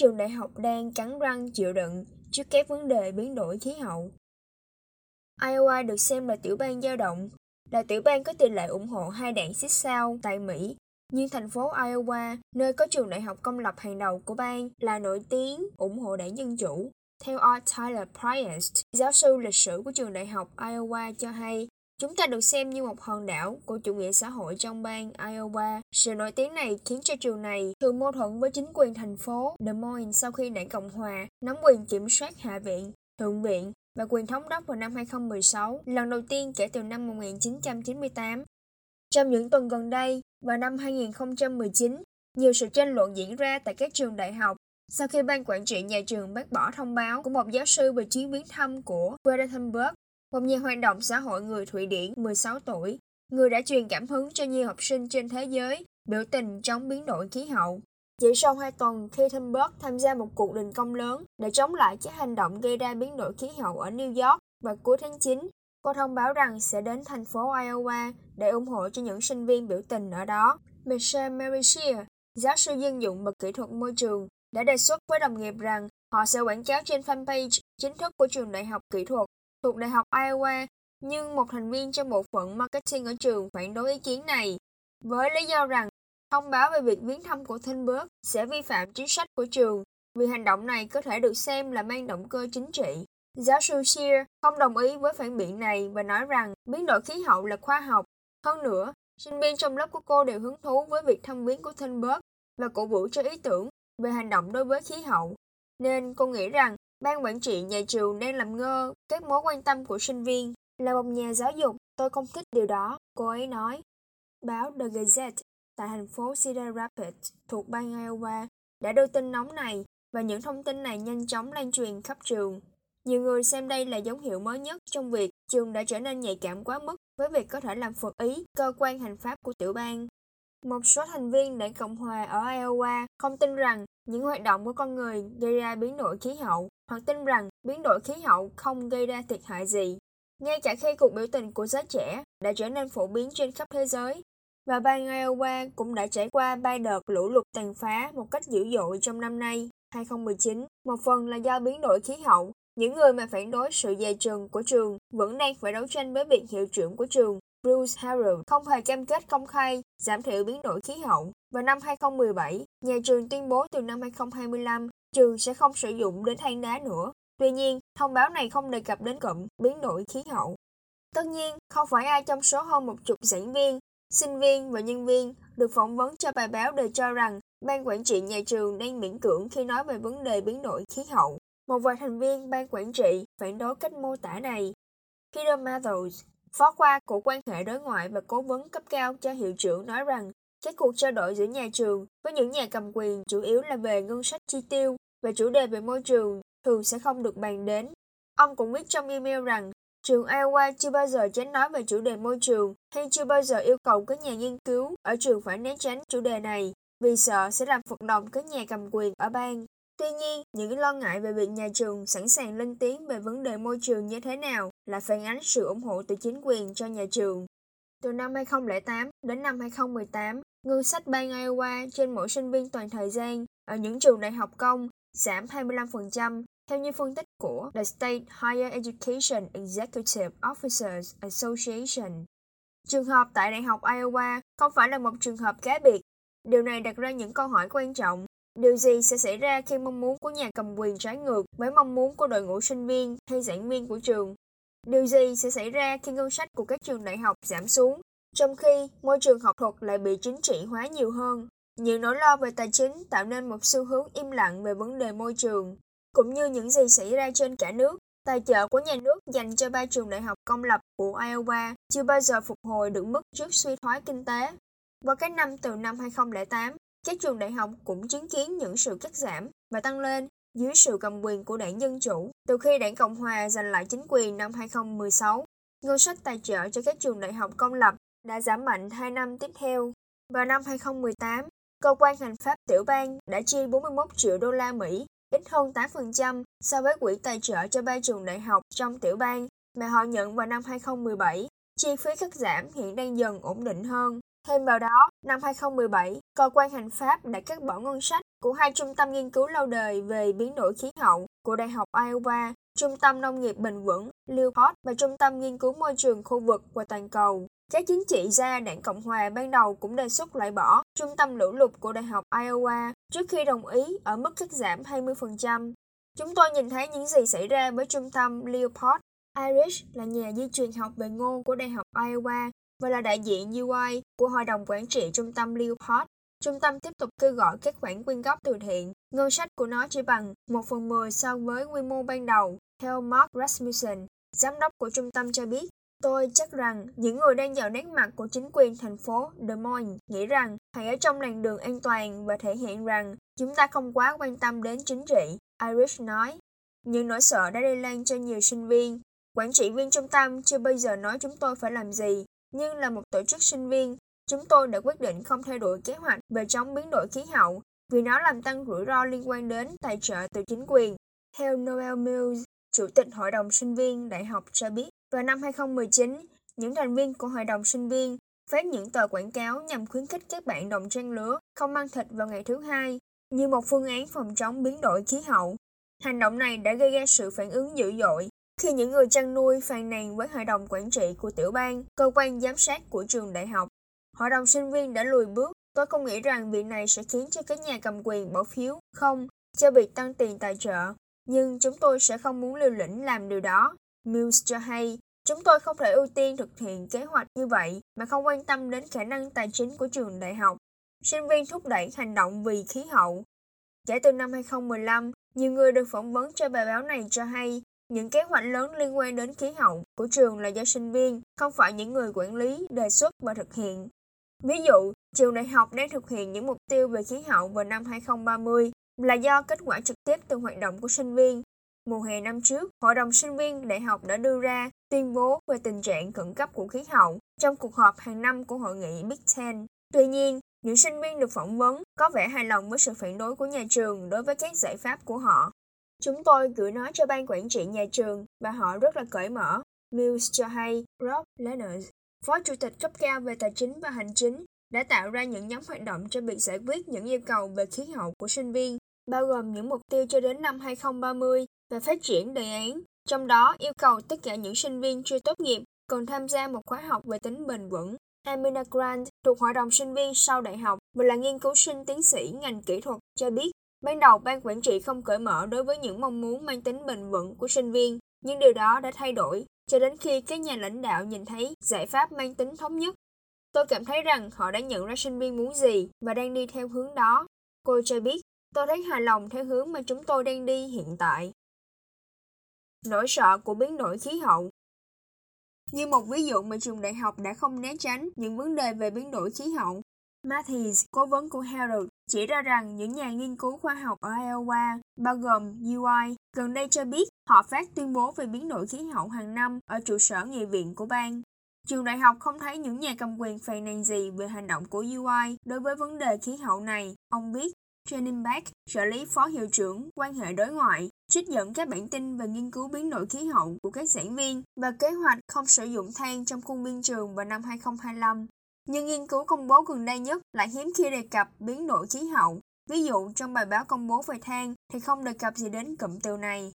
trường đại học đang cắn răng chịu đựng trước các vấn đề biến đổi khí hậu. Iowa được xem là tiểu bang dao động, là tiểu bang có tỷ lệ ủng hộ hai đảng xích sao tại Mỹ. Nhưng thành phố Iowa, nơi có trường đại học công lập hàng đầu của bang, là nổi tiếng ủng hộ đảng Dân Chủ. Theo Art Tyler Priest, giáo sư lịch sử của trường đại học Iowa cho hay, Chúng ta được xem như một hòn đảo của chủ nghĩa xã hội trong bang Iowa. Sự nổi tiếng này khiến cho trường này thường mâu thuẫn với chính quyền thành phố Des Moines sau khi đảng Cộng Hòa nắm quyền kiểm soát Hạ viện, Thượng viện và quyền thống đốc vào năm 2016, lần đầu tiên kể từ năm 1998. Trong những tuần gần đây, vào năm 2019, nhiều sự tranh luận diễn ra tại các trường đại học sau khi ban quản trị nhà trường bác bỏ thông báo của một giáo sư về chuyến viếng thăm của Greta một nhà hoạt động xã hội người Thụy Điển 16 tuổi, người đã truyền cảm hứng cho nhiều học sinh trên thế giới biểu tình chống biến đổi khí hậu. Chỉ sau hai tuần khi Thunberg tham gia một cuộc đình công lớn để chống lại các hành động gây ra biến đổi khí hậu ở New York vào cuối tháng 9, cô thông báo rằng sẽ đến thành phố Iowa để ủng hộ cho những sinh viên biểu tình ở đó. Michelle Mercier, giáo sư dân dụng và kỹ thuật môi trường, đã đề xuất với đồng nghiệp rằng họ sẽ quảng cáo trên fanpage chính thức của trường đại học kỹ thuật thuộc Đại học Iowa, nhưng một thành viên trong bộ phận marketing ở trường phản đối ý kiến này, với lý do rằng thông báo về việc viếng thăm của Thunberg sẽ vi phạm chính sách của trường vì hành động này có thể được xem là mang động cơ chính trị. Giáo sư Shear không đồng ý với phản biện này và nói rằng biến đổi khí hậu là khoa học. Hơn nữa, sinh viên trong lớp của cô đều hứng thú với việc thăm viếng của Thunberg và cổ vũ cho ý tưởng về hành động đối với khí hậu. Nên cô nghĩ rằng Ban quản trị nhà trường đang làm ngơ các mối quan tâm của sinh viên. Là một nhà giáo dục, tôi không thích điều đó, cô ấy nói. Báo The Gazette tại thành phố Cedar Rapids thuộc bang Iowa đã đưa tin nóng này và những thông tin này nhanh chóng lan truyền khắp trường. Nhiều người xem đây là dấu hiệu mới nhất trong việc trường đã trở nên nhạy cảm quá mức với việc có thể làm phật ý cơ quan hành pháp của tiểu bang. Một số thành viên đảng Cộng hòa ở Iowa không tin rằng những hoạt động của con người gây ra biến đổi khí hậu hoặc tin rằng biến đổi khí hậu không gây ra thiệt hại gì. Ngay cả khi cuộc biểu tình của giới trẻ đã trở nên phổ biến trên khắp thế giới, và bang Iowa cũng đã trải qua ba đợt lũ lụt tàn phá một cách dữ dội trong năm nay, 2019, một phần là do biến đổi khí hậu. Những người mà phản đối sự dày trừng của trường vẫn đang phải đấu tranh với việc hiệu trưởng của trường Bruce Harrell không hề cam kết công khai giảm thiểu biến đổi khí hậu. Vào năm 2017, nhà trường tuyên bố từ năm 2025 trường sẽ không sử dụng đến than đá nữa. Tuy nhiên, thông báo này không đề cập đến cụm biến đổi khí hậu. Tất nhiên, không phải ai trong số hơn một chục giảng viên, sinh viên và nhân viên được phỏng vấn cho bài báo đều cho rằng ban quản trị nhà trường đang miễn cưỡng khi nói về vấn đề biến đổi khí hậu. Một vài thành viên ban quản trị phản đối cách mô tả này. Peter Mathers, phó khoa của quan hệ đối ngoại và cố vấn cấp cao cho hiệu trưởng nói rằng các cuộc trao đổi giữa nhà trường với những nhà cầm quyền chủ yếu là về ngân sách chi tiêu và chủ đề về môi trường thường sẽ không được bàn đến. Ông cũng viết trong email rằng trường Iowa chưa bao giờ tránh nói về chủ đề môi trường hay chưa bao giờ yêu cầu các nhà nghiên cứu ở trường phải né tránh chủ đề này vì sợ sẽ làm phật động các nhà cầm quyền ở bang. Tuy nhiên, những lo ngại về việc nhà trường sẵn sàng lên tiếng về vấn đề môi trường như thế nào là phản ánh sự ủng hộ từ chính quyền cho nhà trường. Từ năm 2008 đến năm 2018, ngân sách bang Iowa trên mỗi sinh viên toàn thời gian ở những trường đại học công giảm 25%, theo như phân tích của The State Higher Education Executive Officers Association. Trường hợp tại Đại học Iowa không phải là một trường hợp cá biệt. Điều này đặt ra những câu hỏi quan trọng. Điều gì sẽ xảy ra khi mong muốn của nhà cầm quyền trái ngược với mong muốn của đội ngũ sinh viên hay giảng viên của trường? Điều gì sẽ xảy ra khi ngân sách của các trường đại học giảm xuống, trong khi môi trường học thuật lại bị chính trị hóa nhiều hơn? Những nỗi lo về tài chính tạo nên một xu hướng im lặng về vấn đề môi trường, cũng như những gì xảy ra trên cả nước. Tài trợ của nhà nước dành cho ba trường đại học công lập của Iowa chưa bao giờ phục hồi được mức trước suy thoái kinh tế. Vào các năm từ năm 2008, các trường đại học cũng chứng kiến những sự cắt giảm và tăng lên dưới sự cầm quyền của đảng Dân Chủ. Từ khi đảng Cộng Hòa giành lại chính quyền năm 2016, ngân sách tài trợ cho các trường đại học công lập đã giảm mạnh hai năm tiếp theo. Vào năm 2018, cơ quan hành pháp tiểu bang đã chi 41 triệu đô la Mỹ, ít hơn 8% so với quỹ tài trợ cho ba trường đại học trong tiểu bang mà họ nhận vào năm 2017. Chi phí cắt giảm hiện đang dần ổn định hơn. Thêm vào đó, năm 2017, cơ quan hành pháp đã cắt bỏ ngân sách của hai trung tâm nghiên cứu lâu đời về biến đổi khí hậu của Đại học Iowa, Trung tâm Nông nghiệp Bền vững Newport và Trung tâm Nghiên cứu Môi trường khu vực và toàn cầu. Các chính trị gia đảng Cộng hòa ban đầu cũng đề xuất loại bỏ Trung tâm lũ lụt của Đại học Iowa trước khi đồng ý ở mức cắt giảm 20%. Chúng tôi nhìn thấy những gì xảy ra với trung tâm Leopold. Irish là nhà di truyền học về ngôn của Đại học Iowa và là đại diện UI của Hội đồng Quản trị Trung tâm Leopold. Trung tâm tiếp tục kêu gọi các khoản quyên góp từ thiện. Ngân sách của nó chỉ bằng 1 phần 10 so với quy mô ban đầu, theo Mark Rasmussen, giám đốc của trung tâm cho biết. Tôi chắc rằng những người đang vào nét mặt của chính quyền thành phố Des Moines nghĩ rằng hãy ở trong làn đường an toàn và thể hiện rằng chúng ta không quá quan tâm đến chính trị, Irish nói. Những nỗi sợ đã lây lan cho nhiều sinh viên. Quản trị viên trung tâm chưa bao giờ nói chúng tôi phải làm gì, nhưng là một tổ chức sinh viên, chúng tôi đã quyết định không thay đổi kế hoạch về chống biến đổi khí hậu vì nó làm tăng rủi ro liên quan đến tài trợ từ chính quyền. Theo Noel Mills, Chủ tịch Hội đồng sinh viên Đại học cho biết, vào năm 2019, những thành viên của Hội đồng sinh viên phát những tờ quảng cáo nhằm khuyến khích các bạn đồng trang lứa không ăn thịt vào ngày thứ hai như một phương án phòng chống biến đổi khí hậu. Hành động này đã gây ra sự phản ứng dữ dội khi những người chăn nuôi phàn nàn với hội đồng quản trị của tiểu bang, cơ quan giám sát của trường đại học. Hội đồng sinh viên đã lùi bước. Tôi không nghĩ rằng việc này sẽ khiến cho các nhà cầm quyền bỏ phiếu không cho việc tăng tiền tài trợ, nhưng chúng tôi sẽ không muốn liều lĩnh làm điều đó. Mills cho hay, chúng tôi không thể ưu tiên thực hiện kế hoạch như vậy mà không quan tâm đến khả năng tài chính của trường đại học. Sinh viên thúc đẩy hành động vì khí hậu. Kể từ năm 2015, nhiều người được phỏng vấn cho bài báo này cho hay những kế hoạch lớn liên quan đến khí hậu của trường là do sinh viên, không phải những người quản lý đề xuất và thực hiện. Ví dụ, trường đại học đang thực hiện những mục tiêu về khí hậu vào năm 2030 là do kết quả trực tiếp từ hoạt động của sinh viên. Mùa hè năm trước, Hội đồng sinh viên đại học đã đưa ra tuyên bố về tình trạng khẩn cấp của khí hậu trong cuộc họp hàng năm của hội nghị Big Ten. Tuy nhiên, những sinh viên được phỏng vấn có vẻ hài lòng với sự phản đối của nhà trường đối với các giải pháp của họ. Chúng tôi gửi nó cho ban quản trị nhà trường và họ rất là cởi mở. Mills cho hay Rob Leonard, phó chủ tịch cấp cao về tài chính và hành chính, đã tạo ra những nhóm hoạt động cho việc giải quyết những yêu cầu về khí hậu của sinh viên, bao gồm những mục tiêu cho đến năm 2030 và phát triển đề án. Trong đó yêu cầu tất cả những sinh viên chưa tốt nghiệp cần tham gia một khóa học về tính bền vững. Amina Grant thuộc Hội đồng sinh viên sau đại học và là nghiên cứu sinh tiến sĩ ngành kỹ thuật cho biết Ban đầu, ban quản trị không cởi mở đối với những mong muốn mang tính bền vững của sinh viên, nhưng điều đó đã thay đổi cho đến khi các nhà lãnh đạo nhìn thấy giải pháp mang tính thống nhất. Tôi cảm thấy rằng họ đã nhận ra sinh viên muốn gì và đang đi theo hướng đó. Cô cho biết, tôi thấy hài lòng theo hướng mà chúng tôi đang đi hiện tại. Nỗi sợ của biến đổi khí hậu Như một ví dụ mà trường đại học đã không né tránh những vấn đề về biến đổi khí hậu, Matthews, cố vấn của Harold chỉ ra rằng những nhà nghiên cứu khoa học ở Iowa, bao gồm UI, gần đây cho biết họ phát tuyên bố về biến đổi khí hậu hàng năm ở trụ sở nghị viện của bang. Trường đại học không thấy những nhà cầm quyền phàn nàn gì về hành động của UI đối với vấn đề khí hậu này, ông biết. Jenny Beck, trợ lý phó hiệu trưởng quan hệ đối ngoại, trích dẫn các bản tin về nghiên cứu biến đổi khí hậu của các giảng viên và kế hoạch không sử dụng than trong khuôn viên trường vào năm 2025 nhưng nghiên cứu công bố gần đây nhất lại hiếm khi đề cập biến đổi khí hậu. Ví dụ, trong bài báo công bố về than thì không đề cập gì đến cụm từ này.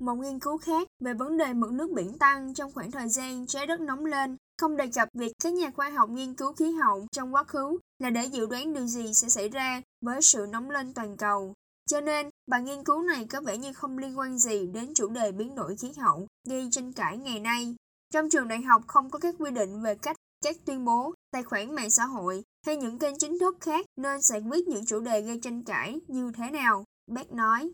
Một nghiên cứu khác về vấn đề mực nước biển tăng trong khoảng thời gian trái đất nóng lên không đề cập việc các nhà khoa học nghiên cứu khí hậu trong quá khứ là để dự đoán điều gì sẽ xảy ra với sự nóng lên toàn cầu. Cho nên, bài nghiên cứu này có vẻ như không liên quan gì đến chủ đề biến đổi khí hậu gây tranh cãi ngày nay. Trong trường đại học không có các quy định về cách các tuyên bố, tài khoản mạng xã hội hay những kênh chính thức khác nên giải quyết những chủ đề gây tranh cãi như thế nào. Beck nói,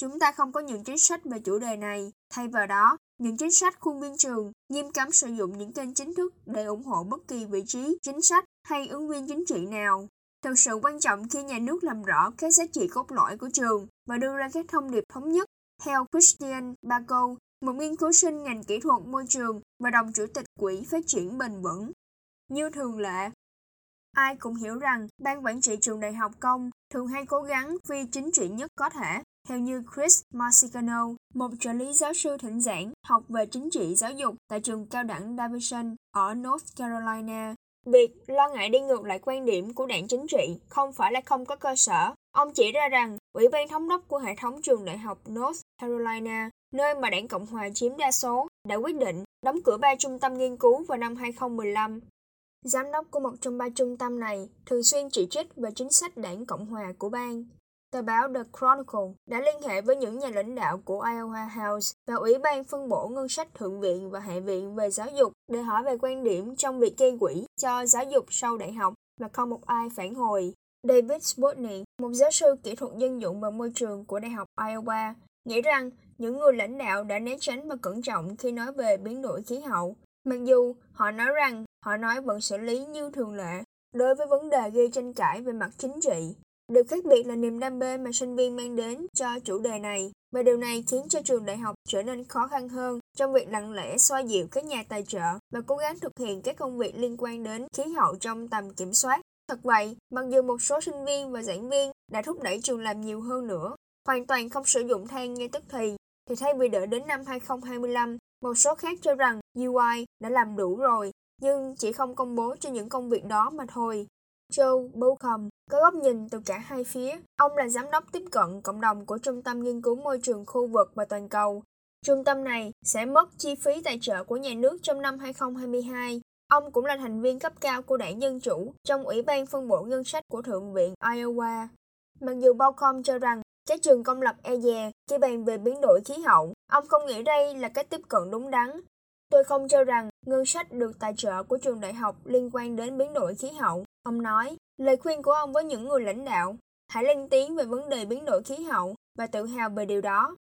chúng ta không có những chính sách về chủ đề này. Thay vào đó, những chính sách khuôn viên trường nghiêm cấm sử dụng những kênh chính thức để ủng hộ bất kỳ vị trí, chính sách hay ứng viên chính trị nào. Thực sự quan trọng khi nhà nước làm rõ các giá trị cốt lõi của trường và đưa ra các thông điệp thống nhất. Theo Christian Baco, một nghiên cứu sinh ngành kỹ thuật môi trường và đồng chủ tịch Quỹ Phát triển Bền vững, như thường lệ, ai cũng hiểu rằng ban quản trị trường đại học công thường hay cố gắng phi chính trị nhất có thể. Theo như Chris Marcicano, một trợ lý giáo sư thỉnh giảng học về chính trị giáo dục tại trường cao đẳng Davidson ở North Carolina, Việc lo ngại đi ngược lại quan điểm của đảng chính trị không phải là không có cơ sở. Ông chỉ ra rằng Ủy ban thống đốc của hệ thống trường đại học North Carolina, nơi mà đảng Cộng hòa chiếm đa số, đã quyết định đóng cửa ba trung tâm nghiên cứu vào năm 2015. Giám đốc của một trong ba trung tâm này thường xuyên chỉ trích về chính sách đảng Cộng hòa của bang. Tờ báo The Chronicle đã liên hệ với những nhà lãnh đạo của Iowa House và Ủy ban phân bổ ngân sách Thượng viện và Hạ viện về giáo dục để hỏi về quan điểm trong việc gây quỹ cho giáo dục sau đại học mà không một ai phản hồi. David Sputnik, một giáo sư kỹ thuật dân dụng và môi trường của Đại học Iowa, nghĩ rằng những người lãnh đạo đã né tránh và cẩn trọng khi nói về biến đổi khí hậu. Mặc dù họ nói rằng họ nói vẫn xử lý như thường lệ đối với vấn đề gây tranh cãi về mặt chính trị. Điều khác biệt là niềm đam mê mà sinh viên mang đến cho chủ đề này, và điều này khiến cho trường đại học trở nên khó khăn hơn trong việc lặng lẽ xoa dịu các nhà tài trợ và cố gắng thực hiện các công việc liên quan đến khí hậu trong tầm kiểm soát. Thật vậy, mặc dù một số sinh viên và giảng viên đã thúc đẩy trường làm nhiều hơn nữa, hoàn toàn không sử dụng than ngay tức thì, thì thay vì đợi đến năm 2025, một số khác cho rằng UI đã làm đủ rồi, nhưng chỉ không công bố cho những công việc đó mà thôi. Joe Bowcom có góc nhìn từ cả hai phía. Ông là giám đốc tiếp cận cộng đồng của Trung tâm Nghiên cứu Môi trường khu vực và toàn cầu. Trung tâm này sẽ mất chi phí tài trợ của nhà nước trong năm 2022. Ông cũng là thành viên cấp cao của đảng Dân Chủ trong Ủy ban phân bổ ngân sách của Thượng viện Iowa. Mặc dù Bowcom cho rằng các trường công lập e dè khi bàn về biến đổi khí hậu, ông không nghĩ đây là cách tiếp cận đúng đắn. Tôi không cho rằng ngân sách được tài trợ của trường đại học liên quan đến biến đổi khí hậu. Ông nói, lời khuyên của ông với những người lãnh đạo, hãy lên tiếng về vấn đề biến đổi khí hậu và tự hào về điều đó.